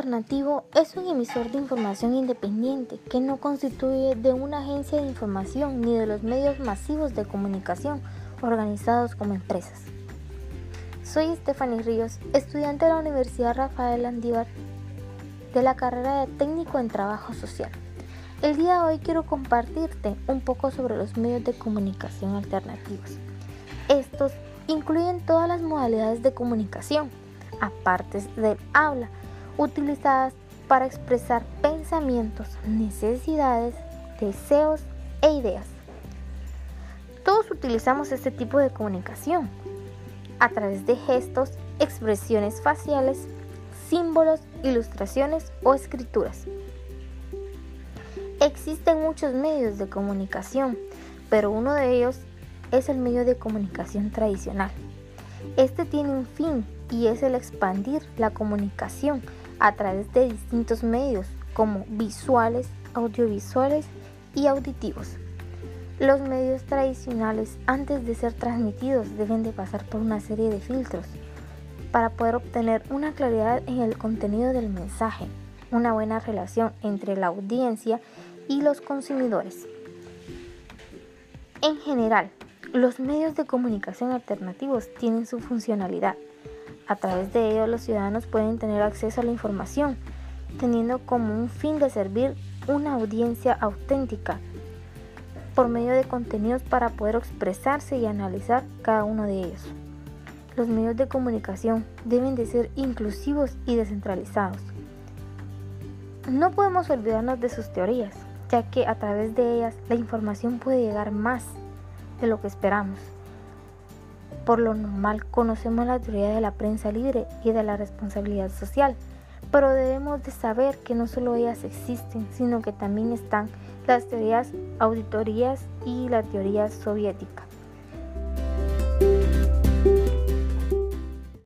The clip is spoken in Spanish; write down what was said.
alternativo es un emisor de información independiente que no constituye de una agencia de información ni de los medios masivos de comunicación organizados como empresas. Soy Stephanie Ríos, estudiante de la Universidad Rafael Andívar de la carrera de técnico en trabajo social. El día de hoy quiero compartirte un poco sobre los medios de comunicación alternativos. Estos incluyen todas las modalidades de comunicación, aparte del habla, utilizadas para expresar pensamientos, necesidades, deseos e ideas. Todos utilizamos este tipo de comunicación a través de gestos, expresiones faciales, símbolos, ilustraciones o escrituras. Existen muchos medios de comunicación, pero uno de ellos es el medio de comunicación tradicional. Este tiene un fin y es el expandir la comunicación a través de distintos medios como visuales, audiovisuales y auditivos. Los medios tradicionales antes de ser transmitidos deben de pasar por una serie de filtros para poder obtener una claridad en el contenido del mensaje, una buena relación entre la audiencia y los consumidores. En general, los medios de comunicación alternativos tienen su funcionalidad. A través de ellos los ciudadanos pueden tener acceso a la información, teniendo como un fin de servir una audiencia auténtica por medio de contenidos para poder expresarse y analizar cada uno de ellos. Los medios de comunicación deben de ser inclusivos y descentralizados. No podemos olvidarnos de sus teorías, ya que a través de ellas la información puede llegar más de lo que esperamos. Por lo normal conocemos la teoría de la prensa libre y de la responsabilidad social, pero debemos de saber que no solo ellas existen, sino que también están las teorías auditorías y la teoría soviética.